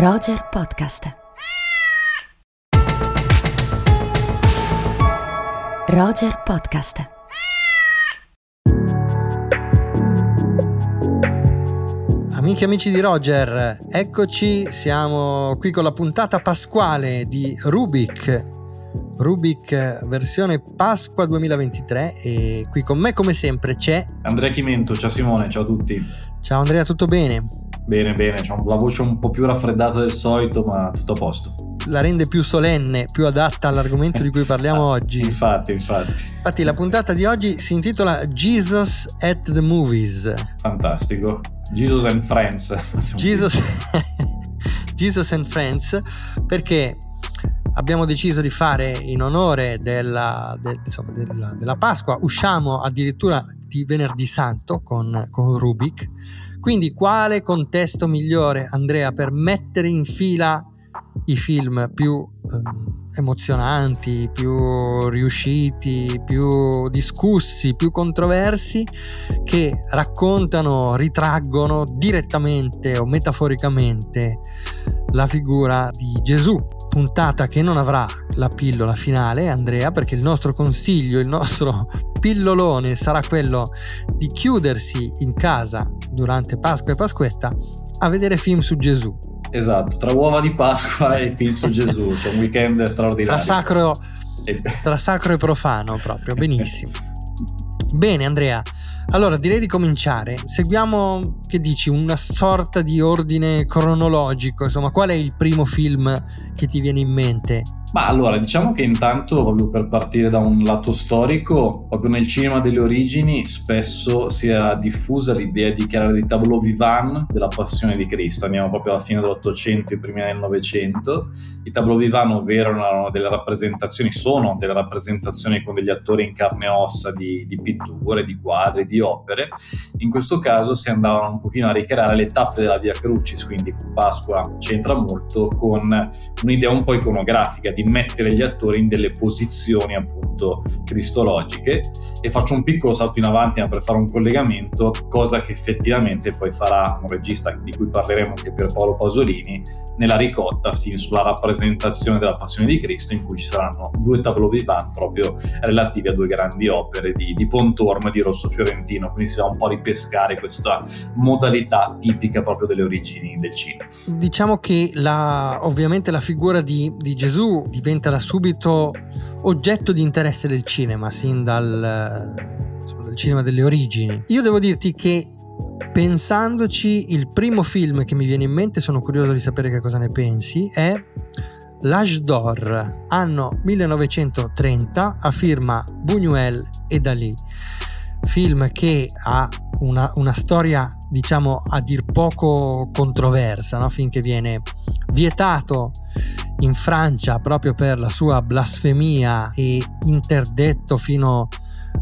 Roger Podcast. Roger Podcast. Amiche e amici di Roger, eccoci, siamo qui con la puntata pasquale di Rubik. Rubik versione Pasqua 2023 e qui con me come sempre c'è Andrea Chimento, ciao Simone, ciao a tutti. Ciao Andrea, tutto bene? Bene, bene, c'ho la voce un po' più raffreddata del solito, ma tutto a posto. La rende più solenne, più adatta all'argomento di cui parliamo oggi. Infatti, infatti. Infatti la puntata di oggi si intitola Jesus at the Movies. Fantastico. Jesus and Friends. Jesus, Jesus and Friends perché abbiamo deciso di fare in onore della, de, insomma, della, della, Pasqua, usciamo addirittura di venerdì santo con, con, Rubik. Quindi quale contesto migliore, Andrea, per mettere in fila i film più eh, emozionanti, più riusciti, più discussi, più controversi, che raccontano, ritraggono direttamente o metaforicamente la figura di Gesù puntata che non avrà la pillola finale, Andrea, perché il nostro consiglio, il nostro pillolone sarà quello di chiudersi in casa durante Pasqua e Pasquetta a vedere film su Gesù. Esatto, tra uova di Pasqua e film su Gesù, c'è un weekend straordinario. Tra sacro, tra sacro e profano proprio, benissimo. Bene Andrea, allora, direi di cominciare. Seguiamo, che dici, una sorta di ordine cronologico. Insomma, qual è il primo film che ti viene in mente? Ma allora, diciamo che intanto, proprio per partire da un lato storico, proprio nel cinema delle origini spesso si era diffusa l'idea di creare dei tableau vivant della passione di Cristo. Andiamo proprio alla fine dell'Ottocento, i primi del Novecento. I tableau vivant, ovvero erano delle rappresentazioni, sono delle rappresentazioni con degli attori in carne e ossa di, di pitture, di quadri, di opere. In questo caso si andavano un pochino a ricreare le tappe della Via Crucis, quindi Pasqua c'entra molto con un'idea un po' iconografica di mettere gli attori in delle posizioni appunto cristologiche e faccio un piccolo salto in avanti per fare un collegamento, cosa che effettivamente poi farà un regista di cui parleremo anche per Paolo Pasolini nella ricotta sulla rappresentazione della passione di Cristo in cui ci saranno due tableau vivant proprio relativi a due grandi opere di, di Pontormo e di Rosso Fiorentino, quindi si va un po' a ripescare questa modalità tipica proprio delle origini del cinema. Diciamo che la, ovviamente la figura di, di Gesù diventa da subito oggetto di interesse del cinema, sin dal, dal cinema delle origini. Io devo dirti che pensandoci, il primo film che mi viene in mente, sono curioso di sapere che cosa ne pensi, è L'Age d'Or, anno 1930, a firma Buñuel e Dalì. Film che ha una, una storia, diciamo, a dir poco controversa, no? finché viene vietato in Francia proprio per la sua blasfemia e interdetto fino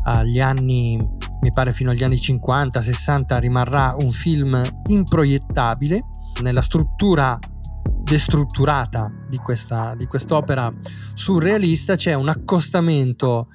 agli anni, mi pare fino agli anni 50-60, rimarrà un film improiettabile. Nella struttura destrutturata di, questa, di quest'opera surrealista c'è un accostamento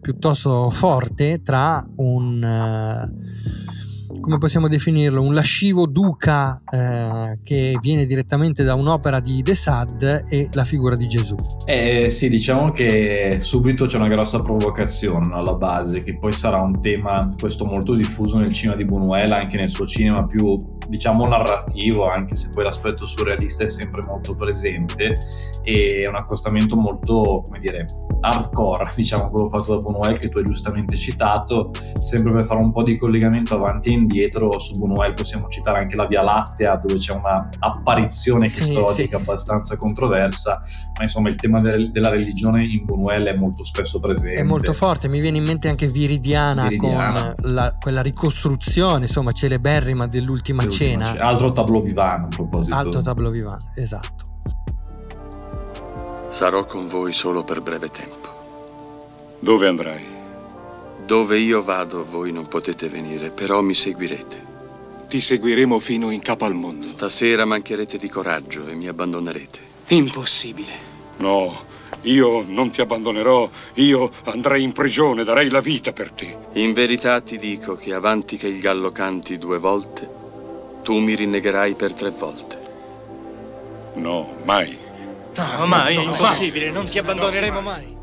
piuttosto forte tra un uh, come possiamo definirlo, un lascivo duca eh, che viene direttamente da un'opera di De Sade e la figura di Gesù. Eh sì, diciamo che subito c'è una grossa provocazione alla base, che poi sarà un tema questo molto diffuso nel cinema di Buñuel, anche nel suo cinema più diciamo narrativo, anche se poi l'aspetto surrealista è sempre molto presente e un accostamento molto, come dire, hardcore, diciamo quello fatto da Buñuel che tu hai giustamente citato, sempre per fare un po' di collegamento avanti e indietro su Buñuel possiamo citare anche la Via Lattea dove c'è una apparizione sì, cristologica sì. abbastanza controversa, ma insomma il tema de- della religione in Buñuel è molto spesso presente. È molto forte, mi viene in mente anche Viridiana, Viridiana. con la, quella ricostruzione, insomma, celeberrima dell'ultima, dell'ultima cena. cena. Altro tableau vivant a proposito. Altro tableau vivant, esatto. Sarò con voi solo per breve tempo. Dove andrai? Dove io vado voi non potete venire, però mi seguirete. Ti seguiremo fino in capo al mondo. Stasera mancherete di coraggio e mi abbandonerete. Impossibile. No, io non ti abbandonerò. Io andrei in prigione, darei la vita per te. In verità ti dico che avanti che il gallo canti due volte, tu mi rinnegherai per tre volte. No, mai. No, mai, è impossibile, non ti abbandoneremo mai.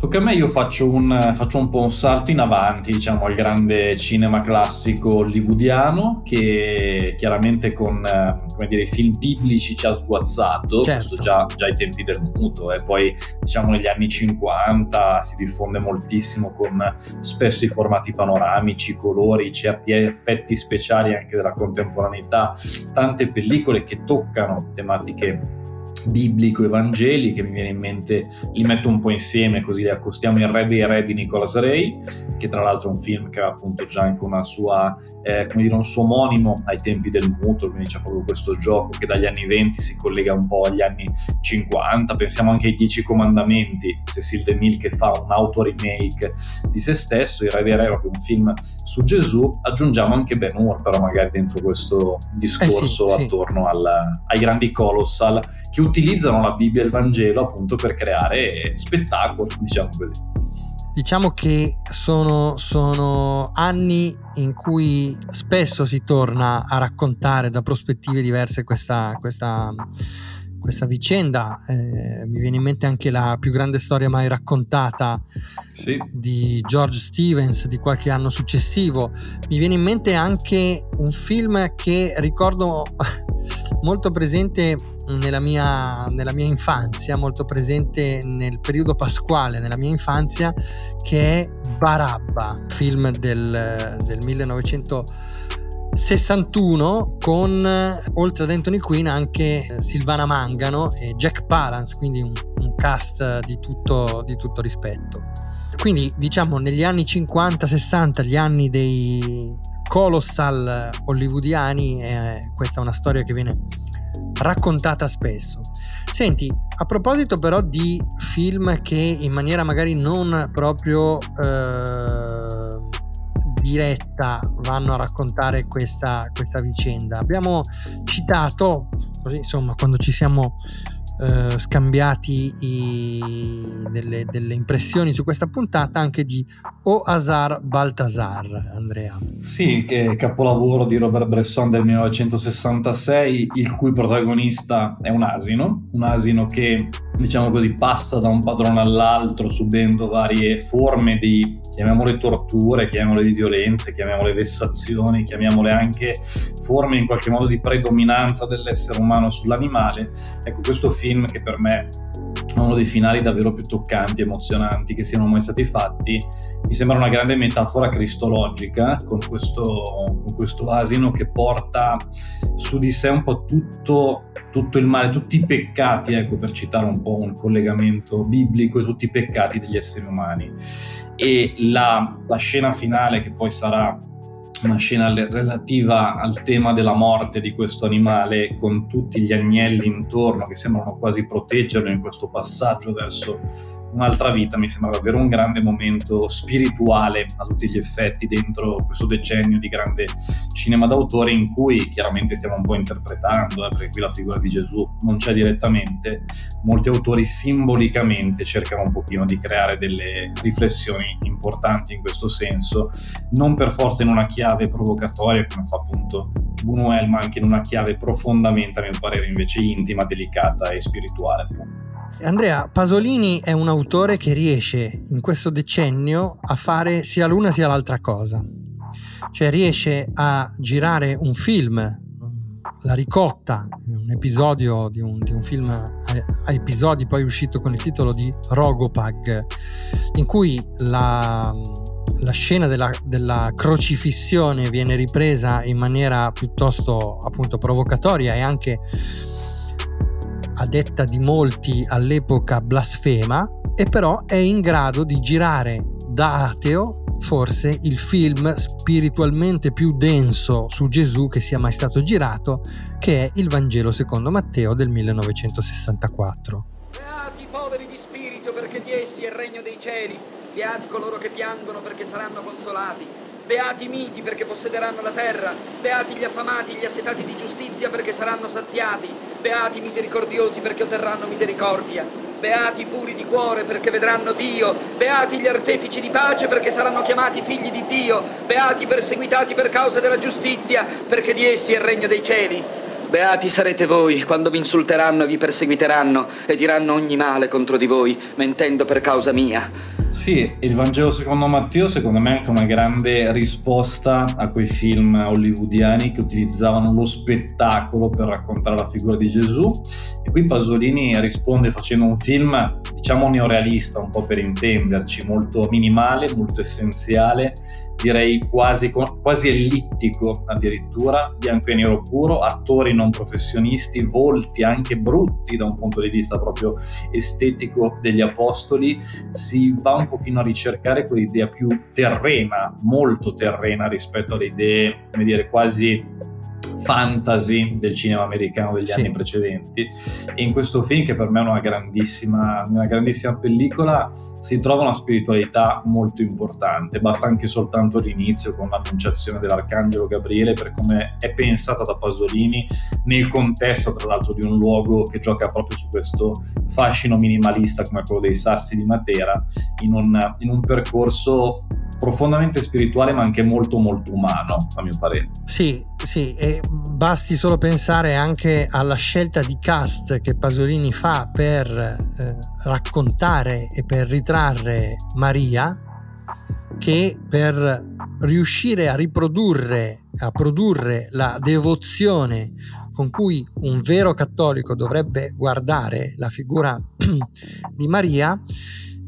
Tocca a me, io faccio un, faccio un po' un salto in avanti, diciamo, al grande cinema classico hollywoodiano che chiaramente con come dire, i film biblici ci ha sguazzato, Certo. già, già ai tempi del muto, e poi diciamo negli anni 50 si diffonde moltissimo con spesso i formati panoramici, i colori, certi effetti speciali anche della contemporaneità, tante pellicole che toccano tematiche biblico-evangeliche, mi viene in mente, li metto un po' insieme così li accostiamo il Re dei Re di Nicolas Ray, che tra l'altro è un film che ha appunto già anche una sua, eh, come dire, un suo omonimo ai tempi del muto, quindi c'è proprio questo gioco che dagli anni 20 si collega un po' agli anni 50, pensiamo anche ai Dieci Comandamenti, Cecil DeMille che fa un auto-remake di se stesso, il Re dei Re è proprio un film su Gesù, aggiungiamo anche Ben Hur però magari dentro questo discorso Eh sì, sì. attorno al- ai grandi colossal che utilizzano la Bibbia e il Vangelo appunto per creare spettacolo, diciamo così. Diciamo che sono, sono anni in cui spesso si torna a raccontare da prospettive diverse questa, questa, questa vicenda. Eh, mi viene in mente anche la più grande storia mai raccontata Sì, di George Stevens di qualche anno successivo. Mi viene in mente anche un film che ricordo molto presente nella mia, nella mia infanzia, molto presente nel periodo pasquale nella mia infanzia, che è Barabba, film del, del 1961 con oltre ad Anthony Quinn anche eh, Silvana Mangano e Jack Palance, quindi un, un cast di tutto, di tutto rispetto. Quindi diciamo negli anni 50-60, gli anni dei colossal hollywoodiani, eh, questa è una storia che viene raccontata spesso. Senti, a proposito però di film che in maniera magari non proprio eh, diretta vanno a raccontare questa, questa vicenda, abbiamo citato, così insomma, quando ci siamo eh, scambiati i- delle, delle impressioni su questa puntata anche di O Asar Baltasar, Andrea. Sì, che è capolavoro di Robert Bresson del 1966, il cui protagonista è un asino, un asino che, diciamo così, passa da un padrone all'altro subendo varie forme di, chiamiamole torture, chiamiamole di violenze, chiamiamole vessazioni, chiamiamole anche forme in qualche modo di predominanza dell'essere umano sull'animale. Ecco, questo film che per me è uno dei finali davvero più toccanti, emozionanti che siano mai stati fatti, mi sembra una grande metafora cristologica con questo, con questo asino che porta su di sé un po' tutto, tutto il male, tutti i peccati, ecco per citare un po' un collegamento biblico, tutti i peccati degli esseri umani. E la, la scena finale che poi sarà una scena relativa al tema della morte di questo animale con tutti gli agnelli intorno che sembrano quasi proteggerlo in questo passaggio verso un'altra vita mi sembra davvero un grande momento spirituale a tutti gli effetti dentro questo decennio di grande cinema d'autore in cui chiaramente stiamo un po' interpretando, eh, perché qui la figura di Gesù non c'è direttamente, molti autori simbolicamente cercano un pochino di creare delle riflessioni importanti in questo senso, non per forza in una chiave provocatoria come fa appunto Buñuel, ma anche in una chiave profondamente, a mio parere, invece intima, delicata e spirituale. appunto. Andrea Pasolini è un autore che riesce in questo decennio a fare sia l'una sia l'altra cosa. Cioè riesce a girare un film, La ricotta, un episodio di un, di un film a, a episodi poi uscito con il titolo di Rogopag, in cui la, la scena della, della crocifissione viene ripresa in maniera piuttosto appunto provocatoria e anche a detta di molti all'epoca blasfema, e però è in grado di girare da ateo forse il film spiritualmente più denso su Gesù che sia mai stato girato, che è il Vangelo secondo Matteo del 1964. Beati i poveri di spirito perché di essi è il regno dei cieli. Beati coloro che piangono perché saranno consolati. Beati i miti perché possederanno la terra. Beati gli affamati, gli assetati di giustizia perché saranno saziati. Beati i misericordiosi perché otterranno misericordia. Beati i puri di cuore perché vedranno Dio. Beati gli artefici di pace perché saranno chiamati figli di Dio. Beati i perseguitati per causa della giustizia perché di essi è il regno dei cieli. Beati sarete voi quando vi insulteranno e vi perseguiteranno e diranno ogni male contro di voi, mentendo per causa mia. Sì, il Vangelo secondo Matteo secondo me è anche una grande risposta a quei film hollywoodiani che utilizzavano lo spettacolo per raccontare la figura di Gesù. E qui Pasolini risponde facendo un film diciamo neorealista, un po' per intenderci, molto minimale, molto essenziale direi quasi, quasi ellittico addirittura, bianco e nero puro, attori non professionisti, volti anche brutti da un punto di vista proprio estetico degli apostoli, si va un pochino a ricercare quell'idea più terrena, molto terrena rispetto alle idee, come dire, quasi fantasy del cinema americano degli sì. anni precedenti e in questo film che per me è una grandissima, una grandissima pellicola si trova una spiritualità molto importante basta anche soltanto l'inizio con l'annunciazione dell'arcangelo Gabriele per come è pensata da Pasolini nel contesto tra l'altro di un luogo che gioca proprio su questo fascino minimalista come quello dei Sassi di Matera in un, in un percorso profondamente spirituale ma anche molto molto umano a mio parere. Sì, sì, e basti solo pensare anche alla scelta di cast che Pasolini fa per eh, raccontare e per ritrarre Maria che per riuscire a riprodurre, a produrre la devozione con cui un vero cattolico dovrebbe guardare la figura di Maria,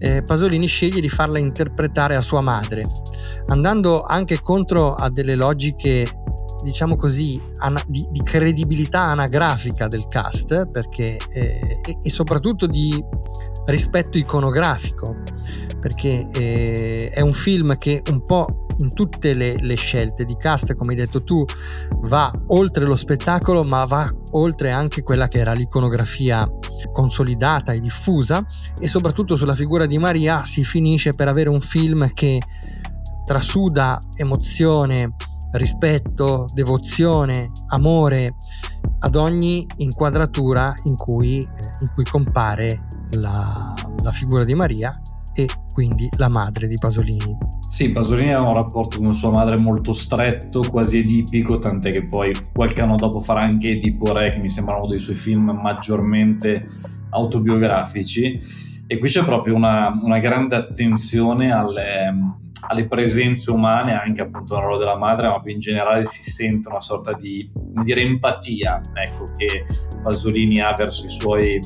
eh, Pasolini sceglie di farla interpretare a sua madre, andando anche contro a delle logiche diciamo così, ana- di, di, credibilità anagrafica del cast perché, eh, e, e, soprattutto di rispetto iconografico perché eh, è un film che un po' in tutte le, le, scelte di cast, come hai detto tu, va oltre lo spettacolo, ma va oltre anche quella che era l'iconografia consolidata e diffusa e soprattutto sulla figura di Maria si finisce per avere un film che trasuda emozione, rispetto, devozione, amore ad ogni inquadratura in cui, in cui compare la, la figura di Maria e quindi la madre di Pasolini. Sì, Pasolini ha un rapporto con sua madre molto stretto, quasi edipico, tant'è che poi qualche anno dopo farà anche Edipo Re, che mi sembra uno dei suoi film maggiormente autobiografici. E qui c'è proprio una, una grande attenzione alle, alle, presenze umane, anche appunto nel ruolo della madre, ma più in generale si sente una sorta di, dire, empatia ecco, che Pasolini ha verso i suoi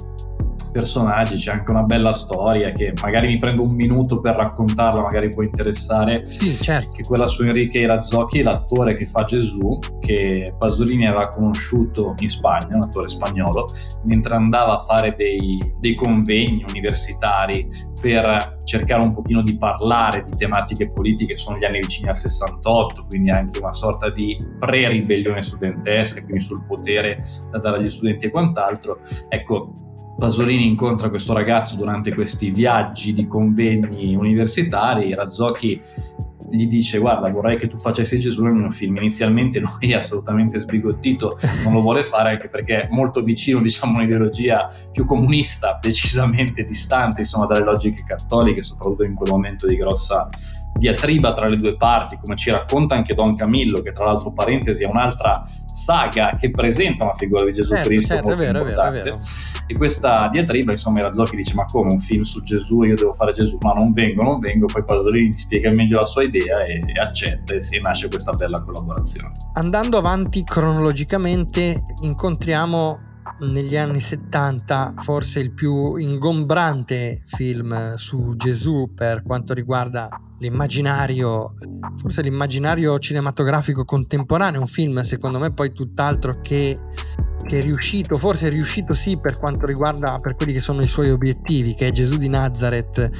personaggi, c'è anche una bella storia che magari mi prendo un minuto per raccontarla, magari può interessare. Sì, certo. Che quella su Enrique Irazzocchi, l'attore che fa Gesù, che Pasolini aveva conosciuto in Spagna, un attore spagnolo, mentre andava a fare dei, dei convegni universitari per cercare un pochino di parlare di tematiche politiche, sono gli anni vicini al 68, quindi anche una sorta di pre-ribellione studentesca, quindi sul potere da dare agli studenti e quant'altro. Ecco, Pasolini incontra questo ragazzo durante questi viaggi di convegni universitari, Razzocchi gli dice guarda vorrei che tu facessi Gesù nel mio film. Inizialmente lui è assolutamente sbigottito non lo vuole fare anche perché è molto vicino diciamo a un'ideologia più comunista decisamente distante insomma dalle logiche cattoliche soprattutto in quel momento di grossa diatriba tra le due parti, come ci racconta anche Don Camillo, che tra l'altro, parentesi, è un'altra saga che presenta una figura di Gesù certo, Cristo certo, molto è vero, importante. È vero, è vero. E questa diatriba, insomma, Razzocchi dice: Ma come un film su Gesù? Io devo fare Gesù, ma non vengo, non vengo. Poi Pasolini ti spiega meglio la sua idea e, e accetta e si nasce questa bella collaborazione. Andando avanti cronologicamente, incontriamo negli anni 70 forse il più ingombrante film su Gesù per quanto riguarda l'immaginario, forse l'immaginario cinematografico contemporaneo, un film secondo me poi tutt'altro che, che riuscito, forse riuscito sì per quanto riguarda per quelli che sono i suoi obiettivi, che è Gesù di Nazareth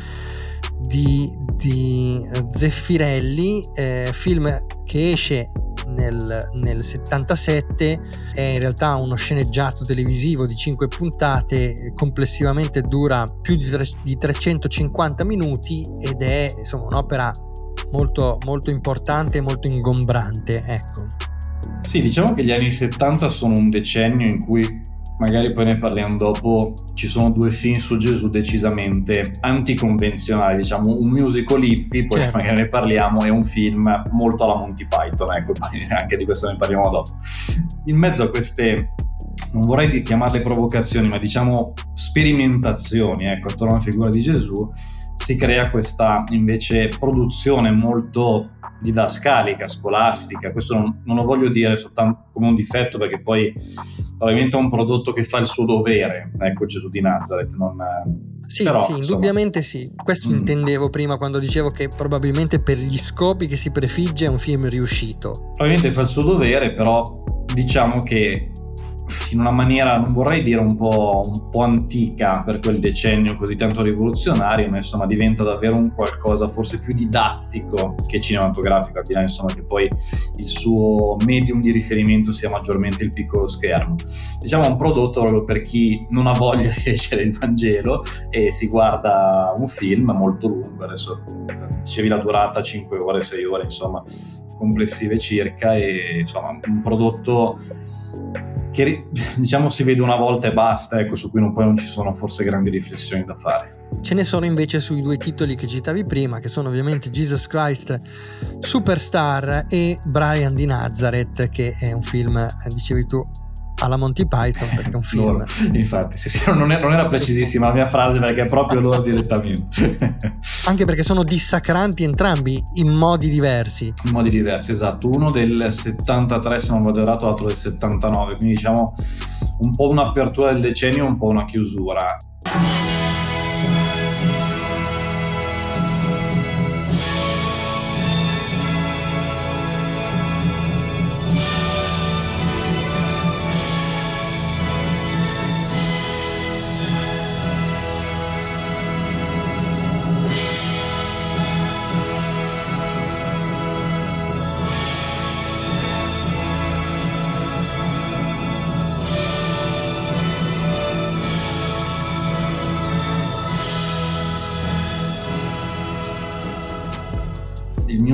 di, di Zeffirelli, eh, film che esce nel, nel 77 è in realtà uno sceneggiato televisivo di 5 puntate complessivamente dura più di, tre, di 350 minuti ed è insomma un'opera molto, molto importante e molto ingombrante ecco. Sì, diciamo che gli anni 70 sono un decennio in cui magari poi ne parliamo dopo, ci sono due film su Gesù decisamente anticonvenzionali, diciamo un musical hippie, poi certo. magari ne parliamo, e un film molto alla Monty Python, ecco, anche di questo ne parliamo dopo. In mezzo a queste non vorrei chiamarle provocazioni, ma diciamo sperimentazioni, ecco, attorno alla figura di Gesù, si crea questa invece produzione molto didascalica, scolastica. Questo non, non, lo voglio dire soltanto come un difetto, perché poi probabilmente è un prodotto che fa il suo dovere, ecco Gesù di Nazareth. Non, sì, però, sì, indubbiamente sì. Questo mm. intendevo prima quando dicevo che probabilmente per gli scopi che si prefigge è un film riuscito. Probabilmente fa il suo dovere, però diciamo che in una maniera, non vorrei dire un po', un po', antica per quel decennio così tanto rivoluzionario, ma insomma diventa davvero un qualcosa forse più didattico che cinematografico, al di là insomma che poi il suo medium di riferimento sia maggiormente il piccolo schermo. Diciamo un prodotto proprio per chi non ha voglia di leggere il Vangelo e si guarda un film molto lungo, adesso dicevi la durata 5 ore, 6 ore, insomma complessive circa e insomma un prodotto che diciamo si vede una volta e basta, ecco, su cui non, poi non ci sono forse grandi riflessioni da fare. Ce ne sono invece sui due titoli che citavi prima, che sono ovviamente Jesus Christ Superstar e Brian di Nazareth, che è un film, dicevi tu, alla Monty Python perché è un film. Loro, infatti, sì, sì, non, è, non, era precisissima la mia frase perché è proprio loro direttamente. Anche perché sono dissacranti entrambi in modi diversi. In modi diversi, esatto. Uno del 73, se non vado errato, l'altro del 79, quindi diciamo un po' un'apertura del decennio, un po' una chiusura.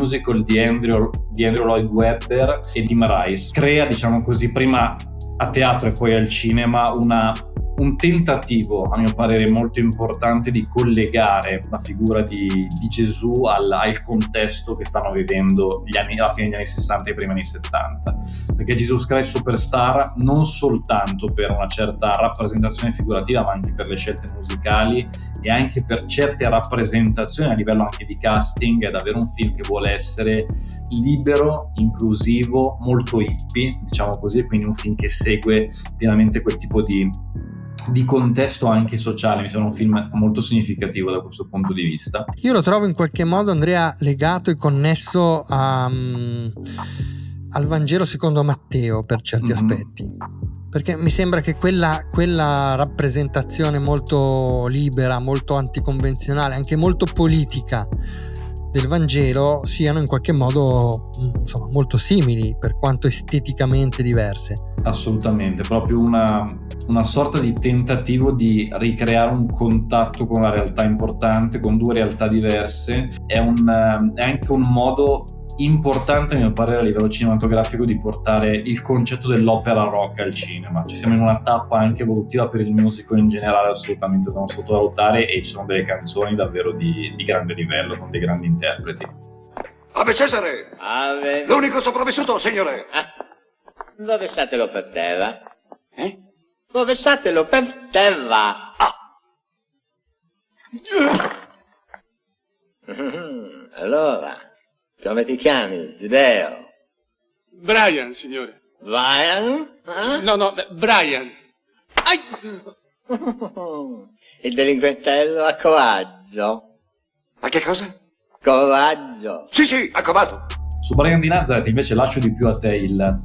Musical di Andrew, di Andrew Lloyd Webber e di Marais. Crea, diciamo così, prima a teatro e poi al cinema una un tentativo, a mio parere, molto importante di collegare la figura di, di Gesù al, al, contesto che stanno vivendo gli anni, alla fine degli anni 60 e i primi anni 70. Perché Jesus Christ Superstar, non soltanto per una certa rappresentazione figurativa, ma anche per le scelte musicali e anche per certe rappresentazioni a livello anche di casting, è davvero un film che vuole essere libero, inclusivo, molto hippie, diciamo così, quindi un film che segue pienamente quel tipo di di contesto anche sociale, mi sembra un film molto significativo da questo punto di vista. Io lo trovo in qualche modo, Andrea, legato e connesso a, um, al Vangelo secondo Matteo per certi mm-hmm. aspetti. Perché mi sembra che quella, quella rappresentazione molto libera, molto anticonvenzionale, anche molto politica del Vangelo siano in qualche modo insomma, molto simili per quanto esteticamente diverse. Assolutamente, proprio una, una sorta di tentativo di ricreare un contatto con una realtà importante, con due realtà diverse, è, un, è anche un modo importante a mio parere a livello cinematografico di portare il concetto dell'opera rock al cinema. Ci siamo in una tappa anche evolutiva per il musical in generale assolutamente da non sottovalutare e ci sono delle canzoni davvero di, di grande livello con dei grandi interpreti. Ave Cesare! Ave... L'unico sopravvissuto, signore! Ah, rovesciatelo per terra. Eh? Rovesciatelo per terra! Ah! allora... Come ti chiami, Zideo? Brian, signore. Brian? Eh? No, no, Brian. Ai! Il delinquentello ha coraggio. Ma che cosa? Coraggio. Sì, sì, accovato. Su Brian di Nazareth invece lascio di più a te il,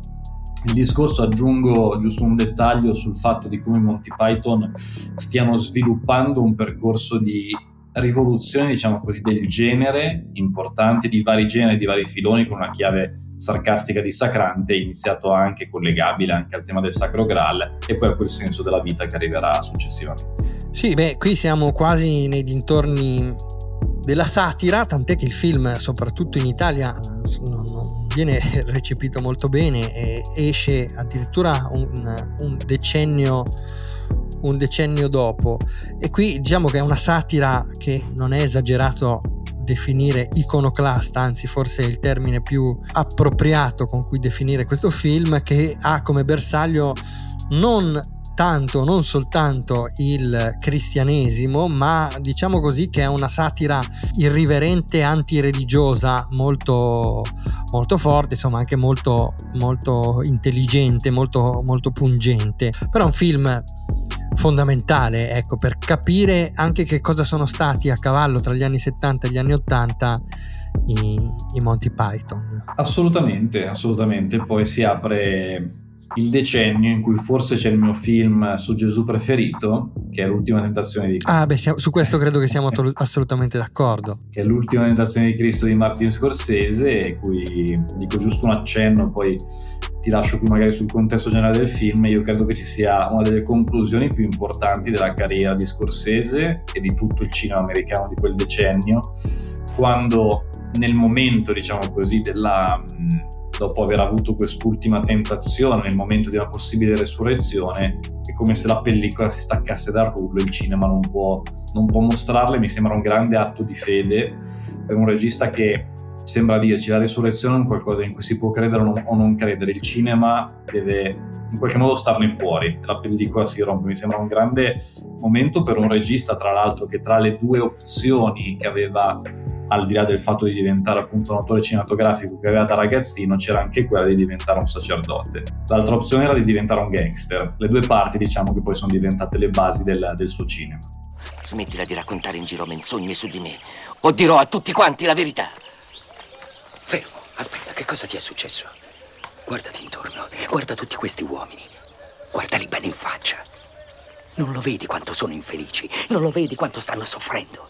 il discorso, aggiungo giusto un dettaglio sul fatto di come Monty Python stiano sviluppando un percorso di rivoluzione, diciamo così, del genere importante, di vari generi, di vari filoni, con una chiave sarcastica dissacrante, iniziato anche collegabile anche al tema del Sacro Graal e poi a quel senso della vita che arriverà successivamente. Sì, beh, qui siamo quasi nei dintorni della satira, tant'è che il film, soprattutto in Italia, non viene recepito molto bene e esce addirittura un, un decennio un decennio dopo. E qui diciamo che è una satira che non è esagerato definire iconoclasta, anzi forse è il termine più appropriato con cui definire questo film, che ha come bersaglio non tanto, non soltanto il cristianesimo, ma diciamo così che è una satira irriverente, antireligiosa, molto, molto forte, insomma anche molto, molto intelligente, molto, molto pungente. Però è un film fondamentale, ecco, per capire anche che cosa sono stati a cavallo tra gli anni 70 e gli anni 80 i, i Monty Python. Assolutamente, assolutamente. Poi si apre il decennio in cui forse c'è il mio film su Gesù preferito, che è L'ultima tentazione di Cristo. Ah, beh, su questo credo che siamo to- assolutamente d'accordo. Che è L'ultima tentazione di Cristo di Martin Scorsese, cui dico giusto un accenno, poi ti lascio più magari sul contesto generale del film. Io credo che ci sia una delle conclusioni più importanti della carriera di Scorsese e di tutto il cinema americano di quel decennio, quando nel momento, diciamo così, della dopo aver avuto quest'ultima tentazione nel momento di una possibile resurrezione, è come se la pellicola si staccasse dal rullo, il cinema non può, non può mostrarle, mi sembra un grande atto di fede. Per un regista che sembra dirci la resurrezione è un qualcosa in cui si può credere o non, o non credere, il cinema deve in qualche modo starne fuori, la pellicola si rompe, mi sembra un grande momento per un regista tra l'altro che tra le due opzioni che aveva al di là del fatto di diventare appunto un autore cinematografico che aveva da ragazzino, c'era anche quella di diventare un sacerdote. L'altra opzione era di diventare un gangster. Le due parti, diciamo, che poi sono diventate le basi del, del suo cinema. Smettila di raccontare in giro menzogne su di me, o dirò a tutti quanti la verità. Fermo, aspetta, che cosa ti è successo? Guardati intorno, guarda tutti questi uomini. Guardali bene in faccia. Non lo vedi quanto sono infelici? Non lo vedi quanto stanno soffrendo?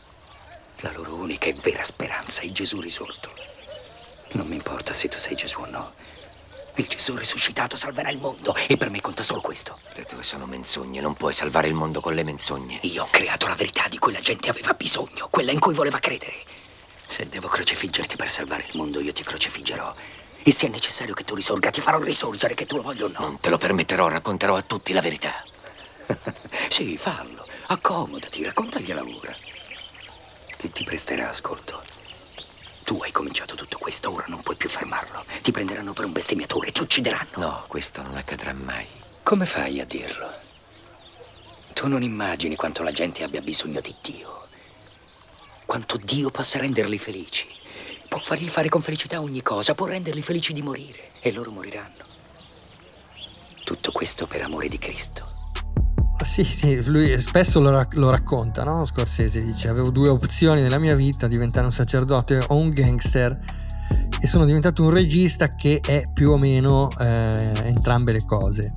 La loro unica e vera speranza è Gesù risorto. Non mi importa se tu sei Gesù o no. Il Gesù risuscitato salverà il mondo e per me conta solo questo. Le tue sono menzogne, non puoi salvare il mondo con le menzogne. Io ho creato la verità di cui la gente aveva bisogno, quella in cui voleva credere. Se devo crocifiggerti per salvare il mondo, io ti crocifiggerò. E se è necessario che tu risorga, ti farò risorgere, che tu lo voglia o no. Non te lo permetterò, racconterò a tutti la verità. sì, fallo. Accomodati, raccontagliela ora che ti presterà ascolto. Tu hai cominciato tutto questo, ora non puoi più fermarlo. Ti prenderanno per un bestemmiatore, ti uccideranno. No, questo non accadrà mai. Come fai a dirlo? Tu non immagini quanto la gente abbia bisogno di Dio. Quanto Dio possa renderli felici. Può fargli fare con felicità ogni cosa, può renderli felici di morire. E loro moriranno. Tutto questo per amore di Cristo. Sì, sì, lui spesso lo, lo racconta, no? Scorsese dice, avevo due opzioni nella mia vita, diventare un sacerdote o un gangster e sono diventato un regista che è più o meno eh, entrambe le cose.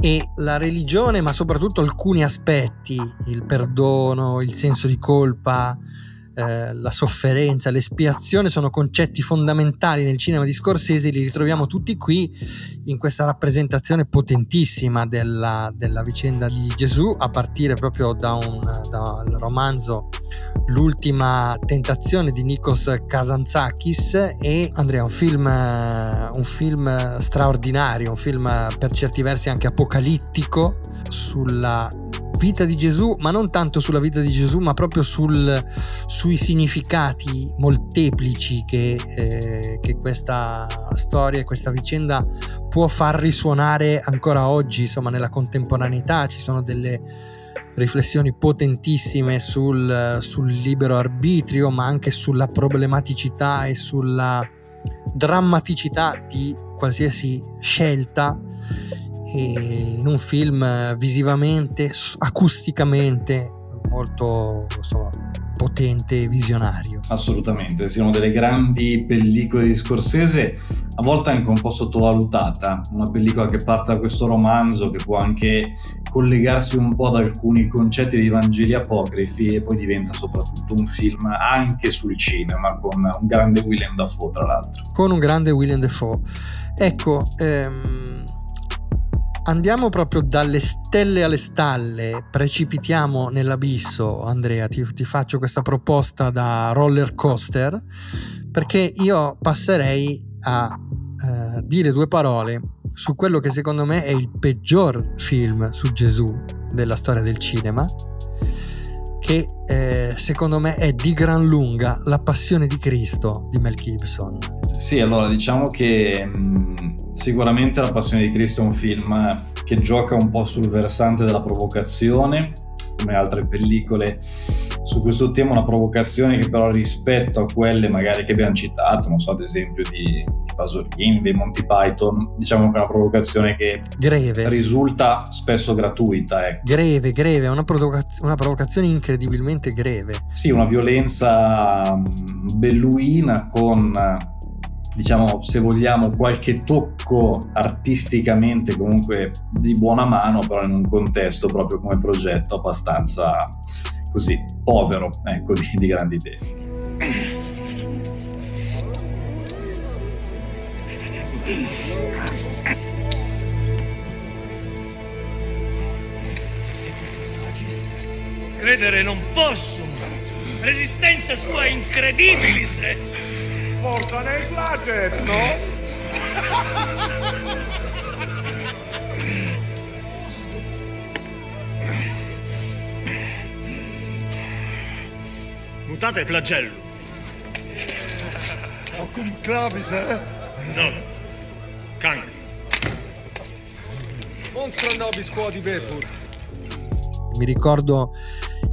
E la religione, ma soprattutto alcuni aspetti, il perdono, il senso di colpa, eh, la sofferenza, l'espiazione sono concetti fondamentali nel cinema di Scorsese, li ritroviamo tutti qui in questa rappresentazione potentissima della, della vicenda di Gesù, a partire proprio da dal romanzo L'ultima tentazione di Nikos Kazantzakis e Andrea, un film, un film straordinario, un film per certi versi anche apocalittico sulla vita di Gesù, ma non tanto sulla vita di Gesù, ma proprio sul, sui significati molteplici che, eh, che questa storia questa vicenda può far risuonare ancora oggi, insomma, nella contemporaneità. Ci sono delle riflessioni potentissime sul, sul libero arbitrio, ma anche sulla problematicità e sulla drammaticità di qualsiasi scelta in un film visivamente, acusticamente molto insomma, potente e visionario. Assolutamente, siano delle grandi pellicole di Scorsese, a volte anche un po' sottovalutata, una pellicola che parte da questo romanzo che può anche collegarsi un po' ad alcuni concetti dei Vangeli apocrifi e poi diventa soprattutto un film anche sul cinema con un grande William Dafoe tra l'altro. Con un grande William Dafoe. Ecco, ehm andiamo proprio dalle stelle alle stalle, precipitiamo nell'abisso, Andrea, ti, ti, faccio questa proposta da roller coaster, perché io passerei a eh, dire due parole su quello che secondo me è il peggior film su Gesù della storia del cinema, che eh, secondo me è di gran lunga La passione di Cristo di Mel Gibson. Sì, allora diciamo che mh, sicuramente La Passione di Cristo è un film che gioca un po' sul versante della provocazione, come altre pellicole su questo tema, una provocazione che però rispetto a quelle magari che abbiamo citato, non so, ad esempio di, di Pasolini, dei Monty Python, diciamo che è una provocazione che greve. risulta spesso gratuita. Ecco. Greve, greve, una, provocaz- una provocazione incredibilmente greve. Sì, una violenza belluina con diciamo, se vogliamo, qualche tocco artisticamente comunque di buona mano, però in un contesto proprio come progetto abbastanza così povero, ecco, di, di grandi idee. Credere non posso. Resistenza sua incredibilis. Forza nel placet, no? Mutate flagello. O cum clavis, eh? No. Cancri. Monstro nobis quodi verbur. Mi ricordo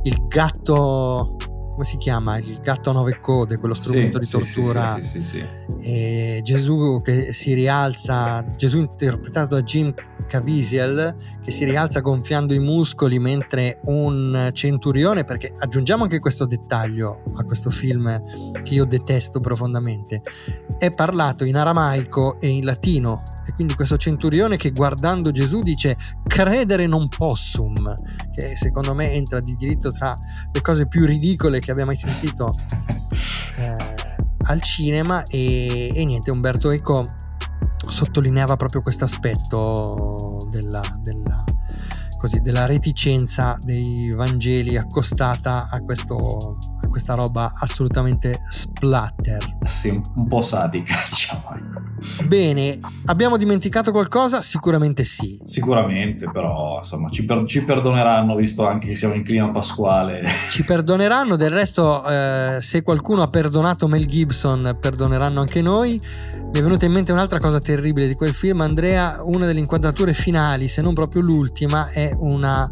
il gatto come si chiama? Il gatto a nove code, quello strumento Sì, di tortura. sì, sì, sì, sì. E Gesù che si rialza, Gesù interpretato da Jim Caviezel, che si rialza gonfiando i muscoli mentre un centurione, perché aggiungiamo anche questo dettaglio a questo film che io detesto profondamente, è parlato in aramaico e in latino. E quindi questo centurione che guardando Gesù dice credere non possum, che secondo me entra di diritto tra le cose più ridicole che abbia mai sentito eh, al cinema e, e niente, Umberto Eco sottolineava proprio questo aspetto della, della, della reticenza dei Vangeli accostata a, questo, questa roba assolutamente splatter. Sì, un po' sadica, diciamo. Bene, abbiamo dimenticato qualcosa? Sicuramente sì. Sicuramente, però insomma ci, per- ci perdoneranno visto anche che siamo in clima pasquale. Ci perdoneranno, del resto eh, se qualcuno ha perdonato Mel Gibson, perdoneranno anche noi. Mi è venuta in mente un'altra cosa terribile di quel film, Andrea, una delle inquadrature finali, se non proprio l'ultima, è una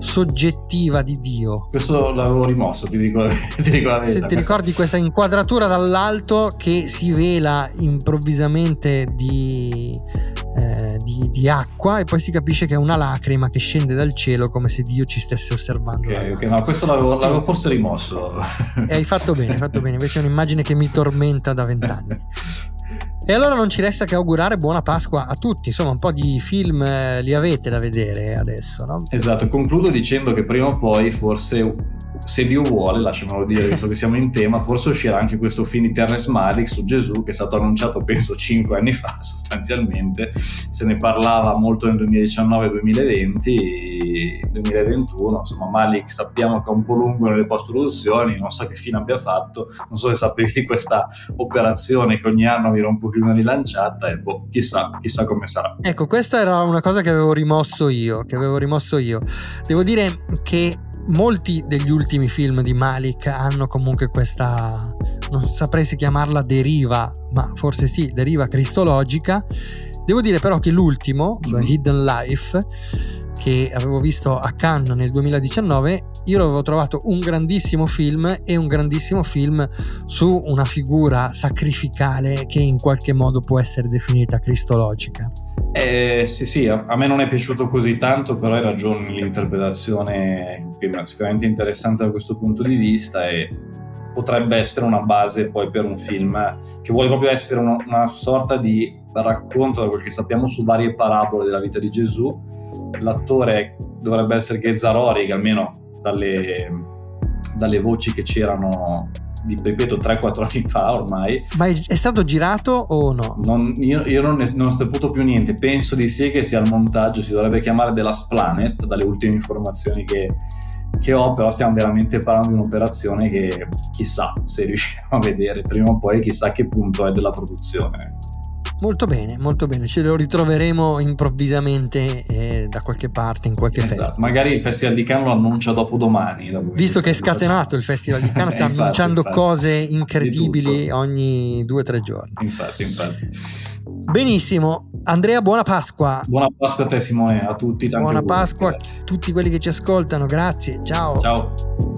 soggettiva di Dio. Questo l'avevo rimosso, ti dico, ti dico la verità. Se ti ricordi questa inquadratura dall'alto che si vela improvvisamente di, eh, di- di acqua e poi si capisce che è una lacrima che scende dal cielo come se Dio ci stesse osservando. Ok, ok, no, questo l'avevo, l'avevo forse rimosso. E hai fatto bene, hai fatto bene. Invece è un'immagine che mi tormenta da vent'anni. E allora non ci resta che augurare buona Pasqua a tutti. Insomma, un po' di film eh, li avete da vedere adesso, no? Esatto, concludo dicendo che prima o poi forse, se Dio vuole, lasciamelo dire visto che siamo in tema, forse uscirà anche questo film di Terrence Malick su Gesù che è stato annunciato penso 5 anni fa sostanzialmente, se ne parlava molto nel 2019-2020, 2021, insomma Malik sappiamo che è un po' lungo nelle post-produzioni, non so che fine abbia fatto, non so se sapevi di questa operazione che ogni anno viene un pochino rilanciata e boh, chissà, chissà come sarà. Ecco, questa era una cosa che avevo rimosso io, che avevo rimosso io. Devo dire che molti degli ultimi film di Malik hanno comunque questa non saprei se chiamarla deriva, ma forse sì, deriva cristologica. Devo dire però che l'ultimo, Mhm. Hidden Life, che avevo visto a Cannes nel 2019, io l'avevo trovato un grandissimo film e un grandissimo film su una figura sacrificale che in qualche modo può essere definita cristologica. Eh, sì, sì, a, me non è piaciuto così tanto, però hai ragione, l'interpretazione è un film sicuramente interessante da questo punto di vista e potrebbe essere una base poi per un film che vuole proprio essere uno- una sorta di racconto, da quel che sappiamo, su varie parabole della vita di Gesù. L'attore dovrebbe essere Gezzarori, che almeno dalle, dalle voci che c'erano, di, ripeto, 3-4 anni fa ormai, Ma è, è stato girato o no? non- io, io non, ne, non ho saputo più niente, penso di sì che sia il montaggio, si dovrebbe chiamare The Last Planet, dalle ultime informazioni che, che ho, però stiamo veramente parlando di un'operazione che chissà se riusciremo a vedere prima o poi, chissà che punto è della produzione. Molto bene, molto bene. Ce lo ritroveremo improvvisamente eh, da qualche parte, in qualche Esatto, festival. magari il Festival di Cannes lo annuncia dopo domani. dopo Visto che è scatenato il Festival di Cannes, sta Eh, infatti, annunciando infatti. cose Di incredibili ogni due o tre giorni. Infatti, infatti. Benissimo, Andrea, buona Pasqua. Buona Pasqua a te Simone, a tutti. Buona auguri. Pasqua Grazie. a tutti quelli che ci ascoltano. Grazie. Ciao. Ciao.